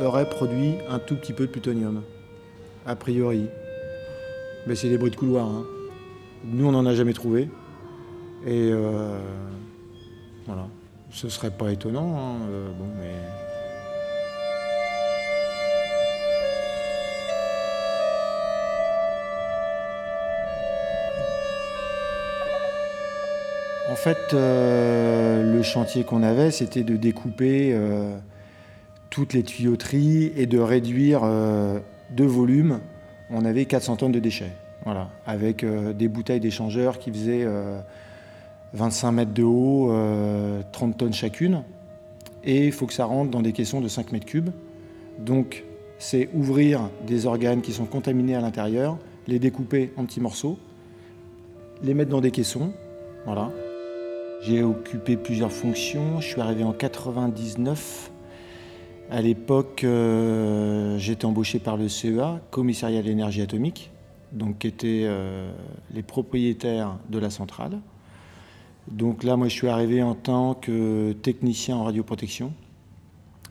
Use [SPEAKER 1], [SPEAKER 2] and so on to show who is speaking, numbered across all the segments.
[SPEAKER 1] aurait produit un tout petit peu de plutonium. A priori. Mais c'est des bruits de couloir. hein. Nous, on n'en a jamais trouvé. Et euh, voilà. Ce serait pas étonnant, hein, euh, bon, mais. En fait, euh, le chantier qu'on avait, c'était de découper toutes les tuyauteries et de réduire euh, de volume. On avait 400 tonnes de déchets, voilà, avec euh, des bouteilles d'échangeurs qui faisaient euh, 25 mètres de haut, euh, 30 tonnes chacune. Et il faut que ça rentre dans des caissons de 5 mètres cubes. Donc, c'est ouvrir des organes qui sont contaminés à l'intérieur, les découper en petits morceaux, les mettre dans des caissons, voilà. J'ai occupé plusieurs fonctions. Je suis arrivé en 99. À l'époque, euh, j'étais embauché par le CEA, Commissariat de l'énergie atomique, donc qui étaient euh, les propriétaires de la centrale. Donc là, moi, je suis arrivé en tant que technicien en radioprotection.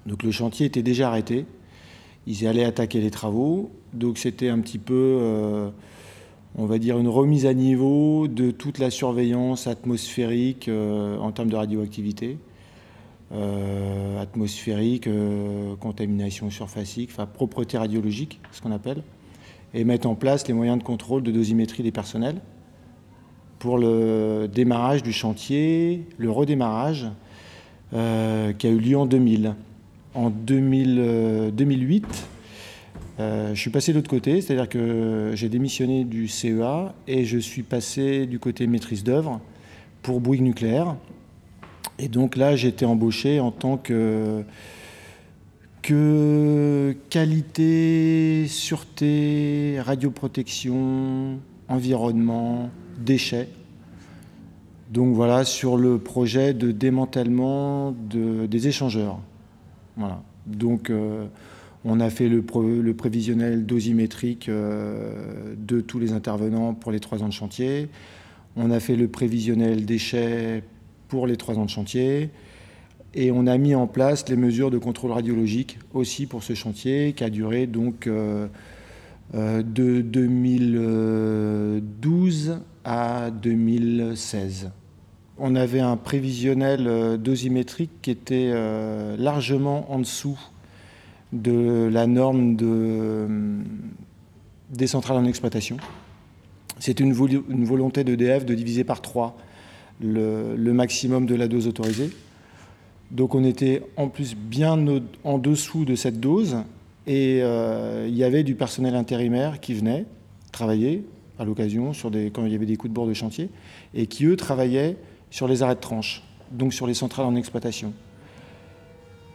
[SPEAKER 1] Donc le chantier était déjà arrêté. Ils allaient attaquer les travaux. Donc c'était un petit peu, euh, on va dire, une remise à niveau de toute la surveillance atmosphérique en termes de radioactivité. Euh, atmosphérique, euh, contamination surfacique, enfin propreté radiologique, ce qu'on appelle, et mettre en place les moyens de contrôle de dosimétrie des personnels pour le démarrage du chantier, le redémarrage euh, qui a eu lieu en 2000. En 2000, euh, 2008, euh, je suis passé de l'autre côté, c'est-à-dire que j'ai démissionné du CEA et je suis passé du côté maîtrise d'œuvre pour Bouygues Nucléaire. Et donc là, j'ai été embauché en tant que, qualité, sûreté, radioprotection, environnement, déchets. Donc voilà, sur le projet de démantèlement de- des échangeurs. Voilà. Donc euh, on a fait le prévisionnel dosimétrique euh, de tous les intervenants pour les trois ans de chantier. On a fait le prévisionnel déchets pour les trois ans de chantier. Et on a mis en place les mesures de contrôle radiologique aussi pour ce chantier qui a duré donc euh, euh, de 2012 à 2016. On avait un prévisionnel euh, dosimétrique qui était largement en dessous de la norme de, des centrales en exploitation. C'est une, une volonté d'EDF de diviser par trois le, maximum de la dose autorisée. Donc on était en plus bien en dessous de cette dose et euh, il y avait du personnel intérimaire qui venait travailler à l'occasion quand il y avait des coups de bord de chantier et qui eux travaillaient sur les arrêts de tranche, donc sur les centrales en exploitation.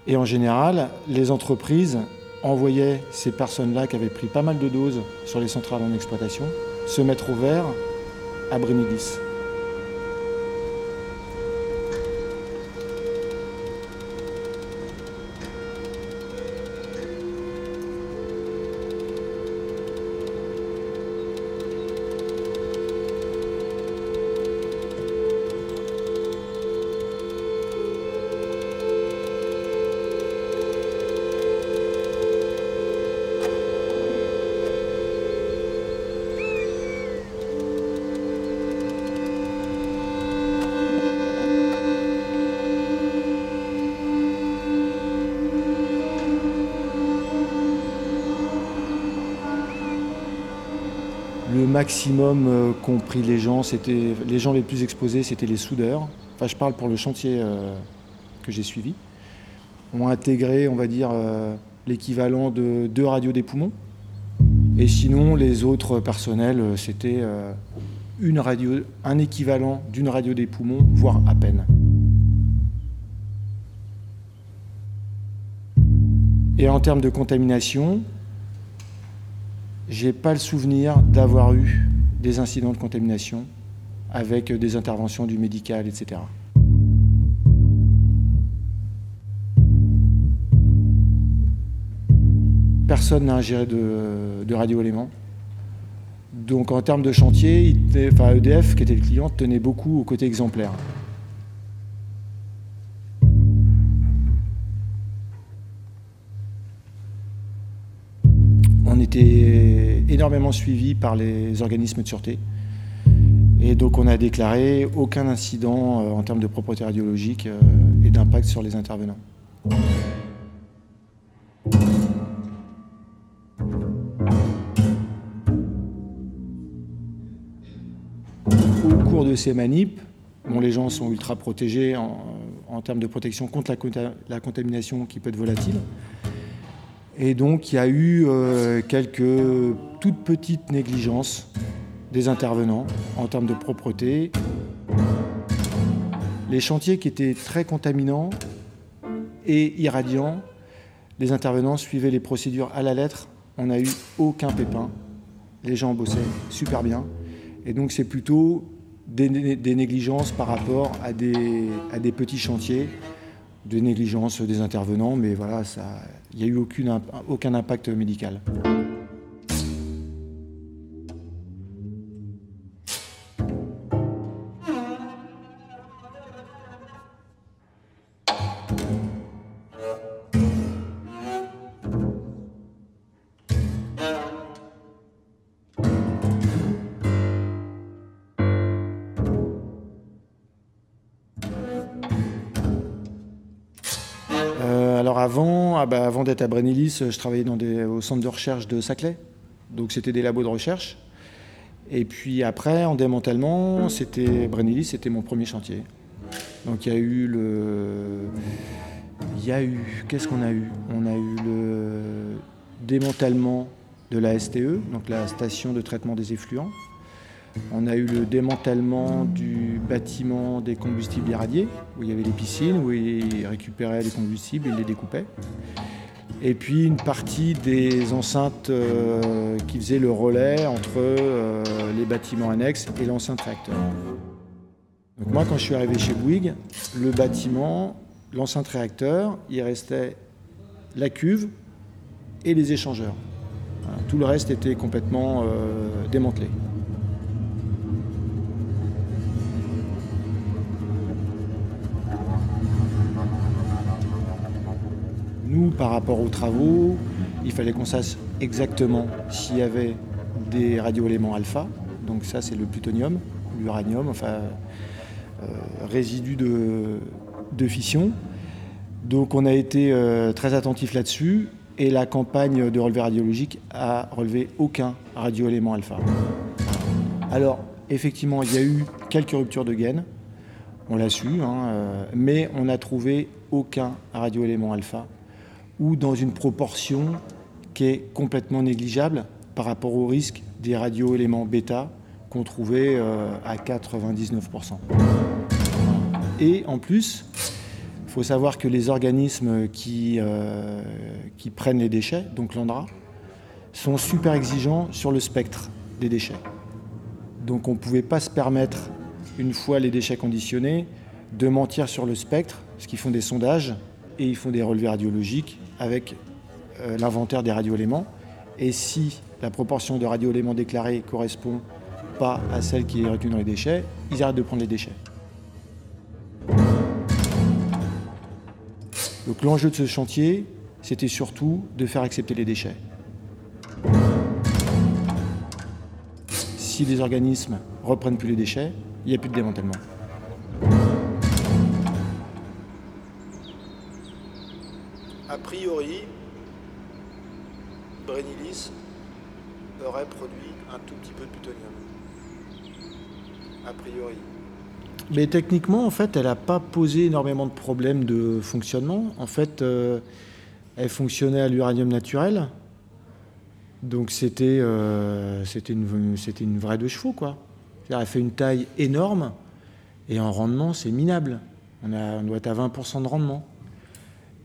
[SPEAKER 1] Et en général, les entreprises envoyaient ces personnes-là qui avaient pris pas mal de doses sur les centrales en exploitation se mettre au vert à Brennilis. Maximum euh, qu'ont pris les gens, c'était les gens les plus exposés, c'était les soudeurs. Enfin, je parle pour le chantier euh, que j'ai suivi. Ont intégré, on va dire, euh, l'équivalent de deux radios des poumons. Et sinon, les autres personnels, euh, c'était euh, une radio, un équivalent d'une radio des poumons, voire à peine. Et en termes de contamination, j'ai pas le souvenir d'avoir eu des incidents de contamination avec des interventions du médical, etc. Personne n'a ingéré de, de radioéléments. Donc en termes de chantier, enfin EDF, qui était le client, tenait beaucoup au côté exemplaire. On était énormément suivi par les organismes de sûreté. Et donc on a déclaré aucun incident euh, en termes de propreté radiologique euh, et d'impact sur les intervenants. Au cours de ces manips, les gens sont ultra protégés en, termes de protection contre la, contamination qui peut être volatile. Et donc il y a eu euh, quelques toutes petites négligences des intervenants en termes de propreté. Les chantiers qui étaient très contaminants et irradiants, les intervenants suivaient les procédures à la lettre. On n'a eu aucun pépin. Les gens bossaient super bien. Et donc c'est plutôt des, négligences par rapport à des, à des petits chantiers, des négligences des intervenants, mais voilà, il n'y a eu aucun impact médical. Avant, ah bah, avant d'être à Brennilis, je travaillais au centre de recherche de Saclay. Donc c'était des labos de recherche. Et puis après, en démantèlement, c'était Brennilis, c'était mon premier chantier. Donc il y a eu le. Il y a eu. Qu'est-ce qu'on a eu? On a eu le démantèlement de la STE, donc la station de traitement des effluents. On a eu le démantèlement du bâtiment des combustibles irradiés, où il y avait les piscines, où ils récupéraient les combustibles et les découpaient. Et puis une partie des enceintes euh, qui faisaient le relais entre euh, les bâtiments annexes et l'enceinte réacteur. Donc moi, quand je suis arrivé chez Bouygues, le bâtiment, l'enceinte réacteur, il restait la cuve et les échangeurs. Tout le reste était complètement euh, démantelé. Par rapport aux travaux, il fallait qu'on sache exactement s'il y avait des radioéléments alpha, donc ça c'est le plutonium, l'uranium, enfin euh, résidu de, fission. Donc on a été euh, très attentif là-dessus et la campagne de relevé radiologique a relevé aucun radioélément alpha. Alors effectivement il y a eu quelques ruptures de gaines, on l'a su, hein, euh, mais on n'a trouvé aucun radioélément alpha ou dans une proportion qui est complètement négligeable par rapport au risque des radioéléments bêta qu'on trouvait euh, à 99%. Et en plus, il faut savoir que les organismes qui, euh, qui prennent les déchets, donc l'ANDRA, sont super exigeants sur le spectre des déchets. Donc on ne pouvait pas se permettre, une fois les déchets conditionnés, de mentir sur le spectre, parce qu'ils font des sondages et ils font des relevés radiologiques avec euh, l'inventaire des radioéléments. Et si la proportion de radioéléments déclarés correspond pas à celle qui est retenue dans les déchets, ils arrêtent de prendre les déchets. Donc l'enjeu de ce chantier, c'était surtout de faire accepter les déchets. Si les organismes reprennent plus les déchets, il n'y a plus de démantèlement.
[SPEAKER 2] Priori, Brennilis aurait produit un tout petit peu de plutonium. A priori.
[SPEAKER 1] Mais techniquement, en fait, elle n'a pas posé énormément de problèmes de fonctionnement. En fait, euh, elle fonctionnait à l'uranium naturel. Donc c'était euh, une, vraie de chevaux, quoi. Elle fait une taille énorme et en rendement, c'est minable. A, on doit être à 20% de rendement.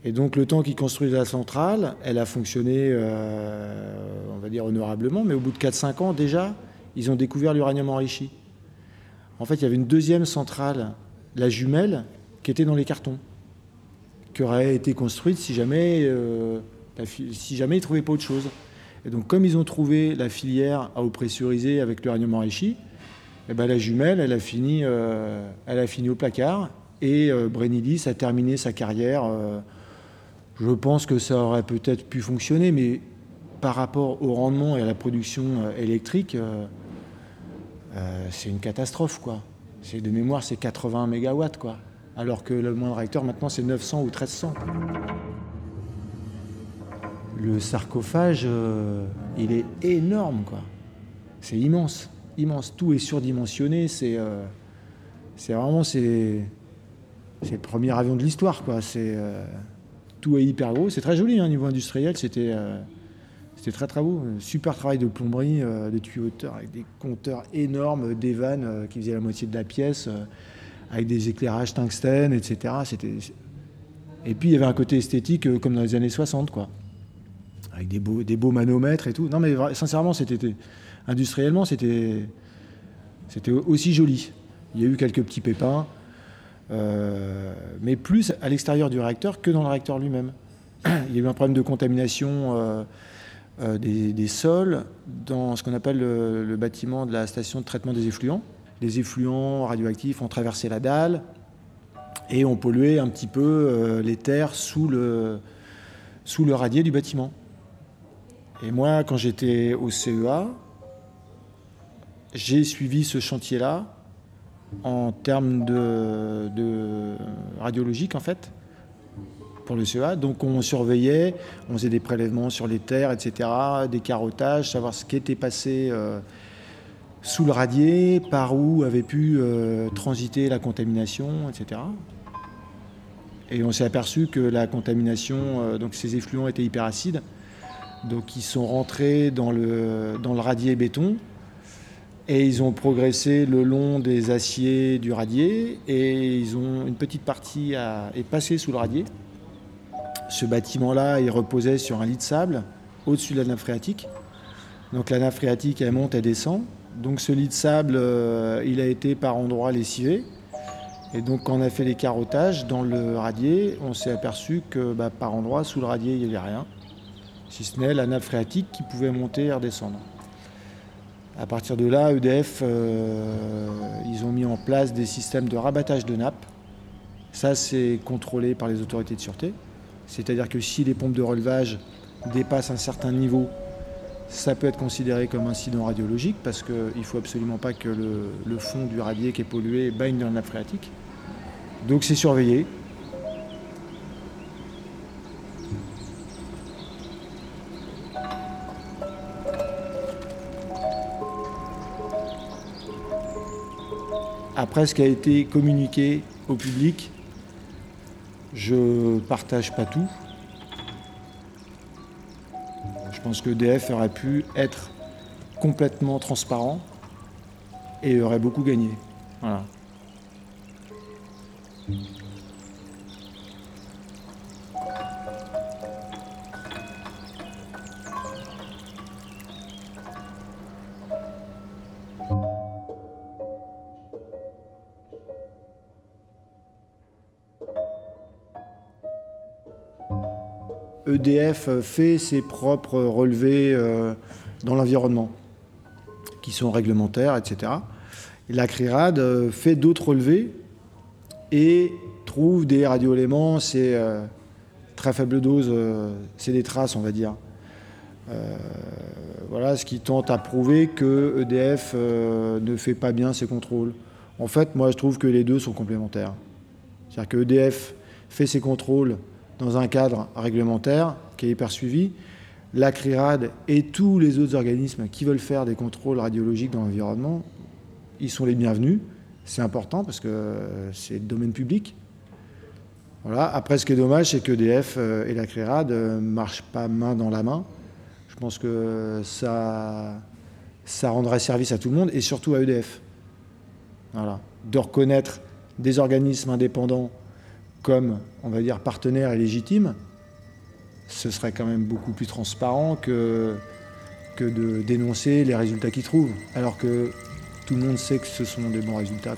[SPEAKER 1] Et donc le temps qu'ils construisent la centrale, elle a fonctionné, euh, on va dire, honorablement, mais au bout de 4-5 ans, déjà, ils ont découvert l'uranium enrichi. En fait, il y avait une deuxième centrale, la jumelle, qui était dans les cartons, qui aurait été construite si jamais, euh, si jamais ils ne trouvaient pas autre chose. Et donc comme ils ont trouvé la filière à eau pressurisée avec l'uranium enrichi, eh ben, la jumelle, elle a, fini, euh, elle a fini au placard, et Brennilis a terminé sa carrière je pense que ça aurait peut-être pu fonctionner, mais par rapport au rendement et à la production euh, électrique, c'est une catastrophe. Quoi. De mémoire, c'est 80 MW, quoi. alors que le moindre réacteur maintenant c'est 900 ou 1300. Le sarcophage, il est énorme, quoi. C'est immense, immense. Tout est surdimensionné. C'est c'est vraiment c'est le premier avion de l'histoire, quoi. C'est tout est hyper gros. C'est très joli, hein, niveau industriel. C'était euh, c'était très très beau. Super travail de plomberie, euh, de tuyauteur avec des compteurs énormes, des vannes euh, qui faisaient la moitié de la pièce, avec des éclairages tungstène, etc. C'était et puis il y avait un côté esthétique comme dans les années 60, quoi. Avec des beaux, des beaux manomètres et tout. Non mais sincèrement, c'était industriellement, c'était c'était aussi joli. Il y a eu quelques petits pépins. Euh, mais plus à l'extérieur du réacteur que dans le réacteur lui-même. Il y a eu un problème de contamination euh, euh, des, sols dans ce qu'on appelle le, bâtiment de la station de traitement des effluents. Les effluents radioactifs ont traversé la dalle et ont pollué un petit peu les terres sous le, sous le radier du bâtiment. Et moi, quand j'étais au CEA, j'ai suivi ce chantier-là en termes de, radiologique en fait pour le CEA. Donc on surveillait, on faisait des prélèvements sur les terres, etc., des carottages, savoir ce qui était passé euh, sous le radier, par où avait pu euh, transiter la contamination, etc. Et on s'est aperçu que la contamination, euh, donc ces effluents étaient hyperacides, donc ils sont rentrés dans le, dans le radier béton, et ils ont progressé le long des aciers du radier et ils ont une petite partie est passée sous le radier. Ce bâtiment-là, il reposait sur un lit de sable au-dessus de la nappe phréatique. Donc la nappe phréatique, elle monte, elle descend. Donc ce lit de sable, euh, il a été par endroits lessivé. Et donc quand on a fait les carottages dans le radier, on s'est aperçu que bah, par endroits, sous le radier, il n'y avait rien. Si ce n'est la nappe phréatique qui pouvait monter et redescendre. À partir de là, EDF, euh, ils ont mis en place des systèmes de rabattage de nappes. Ça, c'est contrôlé par les autorités de sûreté. C'est-à-dire que si les pompes de relevage dépassent un certain niveau, ça peut être considéré comme incident radiologique parce qu'il ne faut absolument pas que le, le, fond du radier qui est pollué baigne dans la nappe phréatique. Donc c'est surveillé. Après ce qui a été communiqué au public, je partage pas tout. Je pense que DF aurait pu être complètement transparent et aurait beaucoup gagné. EDF fait ses propres relevés euh, dans l'environnement, qui sont réglementaires, etc. Et la CRIRAD euh, fait d'autres relevés et trouve des radioéléments, c'est euh, très faible dose, c'est des traces, on va dire. voilà, ce qui tente à prouver que EDF ne fait pas bien ses contrôles. En fait, moi, je trouve que les deux sont complémentaires. C'est-à-dire que EDF fait ses contrôles dans un cadre réglementaire qui est hyper suivi. La CRIRAD et tous les autres organismes qui veulent faire des contrôles radiologiques dans l'environnement, ils sont les bienvenus. C'est important parce que c'est le domaine public. Voilà. Après, ce qui est dommage, c'est que DF euh, et la CRIRAD ne euh, marchent pas main dans la main. Je pense que ça, ça rendrait service à tout le monde et surtout à EDF. Voilà. De reconnaître des organismes indépendants comme, on va dire, partenaire et légitime, ce serait quand même beaucoup plus transparent que, de dénoncer les résultats qu'ils trouvent, alors que tout le monde sait que ce sont des bons résultats.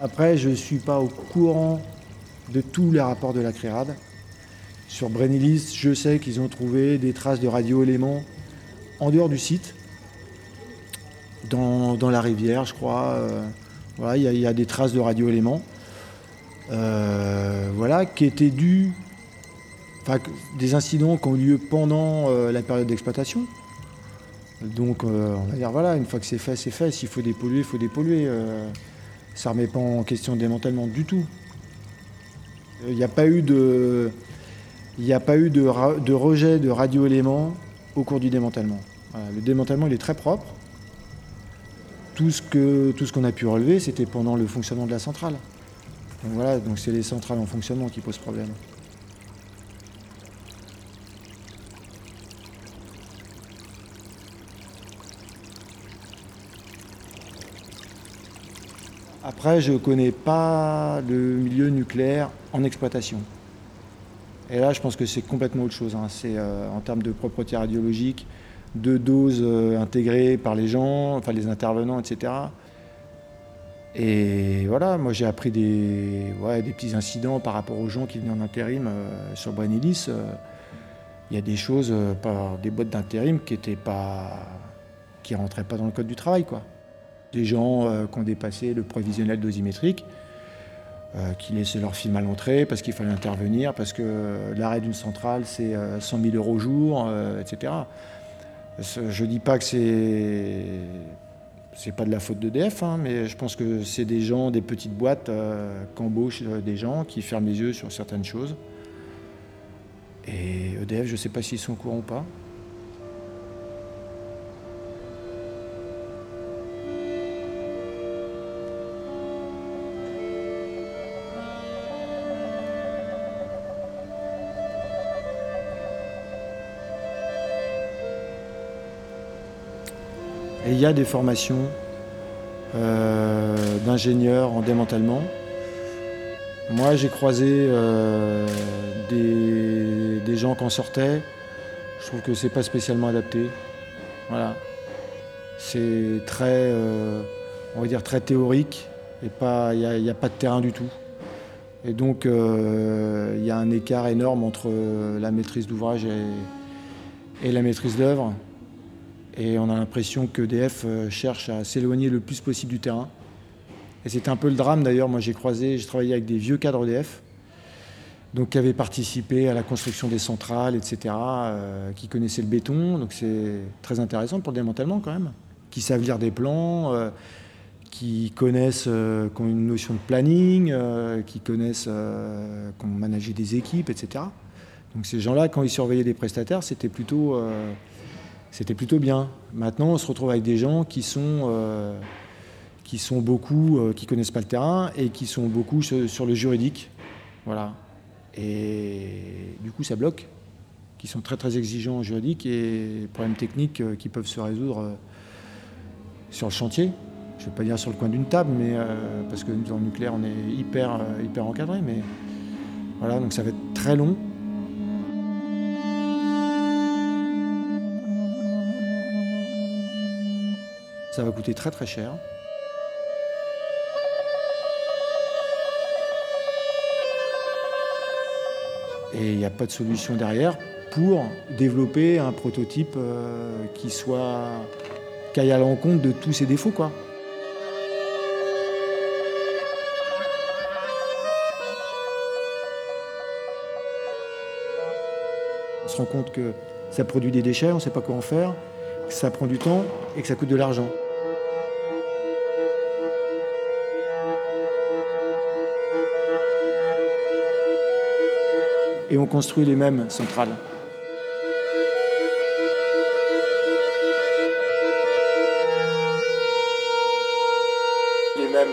[SPEAKER 1] Après, je ne suis pas au courant de tous les rapports de la CRIRAD. Sur Brennilis, je sais qu'ils ont trouvé des traces de radioéléments en dehors du site, dans, la rivière, je crois. voilà, il y, a des traces de radioéléments. voilà, qui étaient dus, enfin, des incidents qui ont eu lieu pendant la période d'exploitation. Donc, on va dire, voilà, une fois que c'est fait, c'est fait. S'il faut dépolluer, il faut dépolluer. ça ne remet pas en question le démantèlement du tout. Il n'y a pas eu de, il n'y a pas eu de, rejet de radioéléments au cours du démantèlement. le démantèlement, il est très propre. Tout ce, qu'on a pu relever, c'était pendant le fonctionnement de la centrale. Donc voilà, donc c'est les centrales en fonctionnement qui posent problème. Après, je ne connais pas le milieu nucléaire en exploitation. Et là, je pense que c'est complètement autre chose. Hein. C'est euh, en termes de propreté radiologique, de doses euh, intégrées par les gens, enfin les intervenants, etc. Et voilà, moi j'ai appris des, des petits incidents par rapport aux gens qui venaient en intérim euh, sur Brenilis. Il y a des choses des boîtes d'intérim qui étaient pas, qui rentraient pas dans le code du travail, quoi des gens qui ont dépassé le prévisionnel dosimétrique, euh, qui laissaient leur film à l'entrée parce qu'il fallait intervenir, parce que l'arrêt d'une centrale, c'est 100 euh, 000 euros au jour, etc. Je ne dis pas que c'est c'est pas de la faute d'EDF, hein, mais je pense que c'est des gens, des petites boîtes qui embauchent des gens qui ferment les yeux sur certaines choses. Et EDF, je ne sais pas s'ils sont au courant ou pas. Y a des formations euh, d'ingénieurs en démantèlement. Moi, j'ai croisé euh, des, gens qui en sortaient. Je trouve que c'est pas spécialement adapté. Voilà. C'est très, euh, on va dire, très théorique et pas, il n'y a, pas de terrain du tout. Et donc, il y a un écart énorme entre la maîtrise d'ouvrage et, et la maîtrise d'œuvre. Et on a l'impression que DF euh, cherche à s'éloigner le plus possible du terrain. Et c'est un peu le drame d'ailleurs. Moi j'ai croisé, j'ai travaillé avec des vieux cadres EDF, donc qui avaient participé à la construction des centrales, etc., euh, qui connaissaient le béton. Donc c'est très intéressant pour le démantèlement quand même. Qui savent lire des plans, euh, qui connaissent, qui ont une notion de planning, qui connaissent, qui ont managé des équipes, etc. Donc ces gens-là, quand ils surveillaient des prestataires, c'était plutôt c'était plutôt bien. Maintenant, on se retrouve avec des gens qui sont, euh, qui sont beaucoup, euh, qui connaissent pas le terrain et qui sont beaucoup sur, le juridique. Voilà. Et du coup, ça bloque. Qui sont très très exigeants en juridique et problèmes techniques euh, qui peuvent se résoudre sur le chantier. Je ne vais pas dire sur le coin d'une table, mais parce que dans le nucléaire, on est hyper, hyper encadré. Mais voilà, donc ça va être très long. Ça va coûter très très cher. Et il n'y a pas de solution derrière pour développer un prototype euh, qui soit qui aille à l'encontre de tous ces défauts quoi. On se rend compte que ça produit des déchets, on ne sait pas quoi en faire, que ça prend du temps et que ça coûte de l'argent. Et on construit les mêmes centrales. Les mêmes.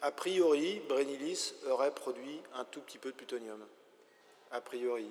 [SPEAKER 2] A priori, Brenilis aurait produit un tout petit peu de plutonium a priori.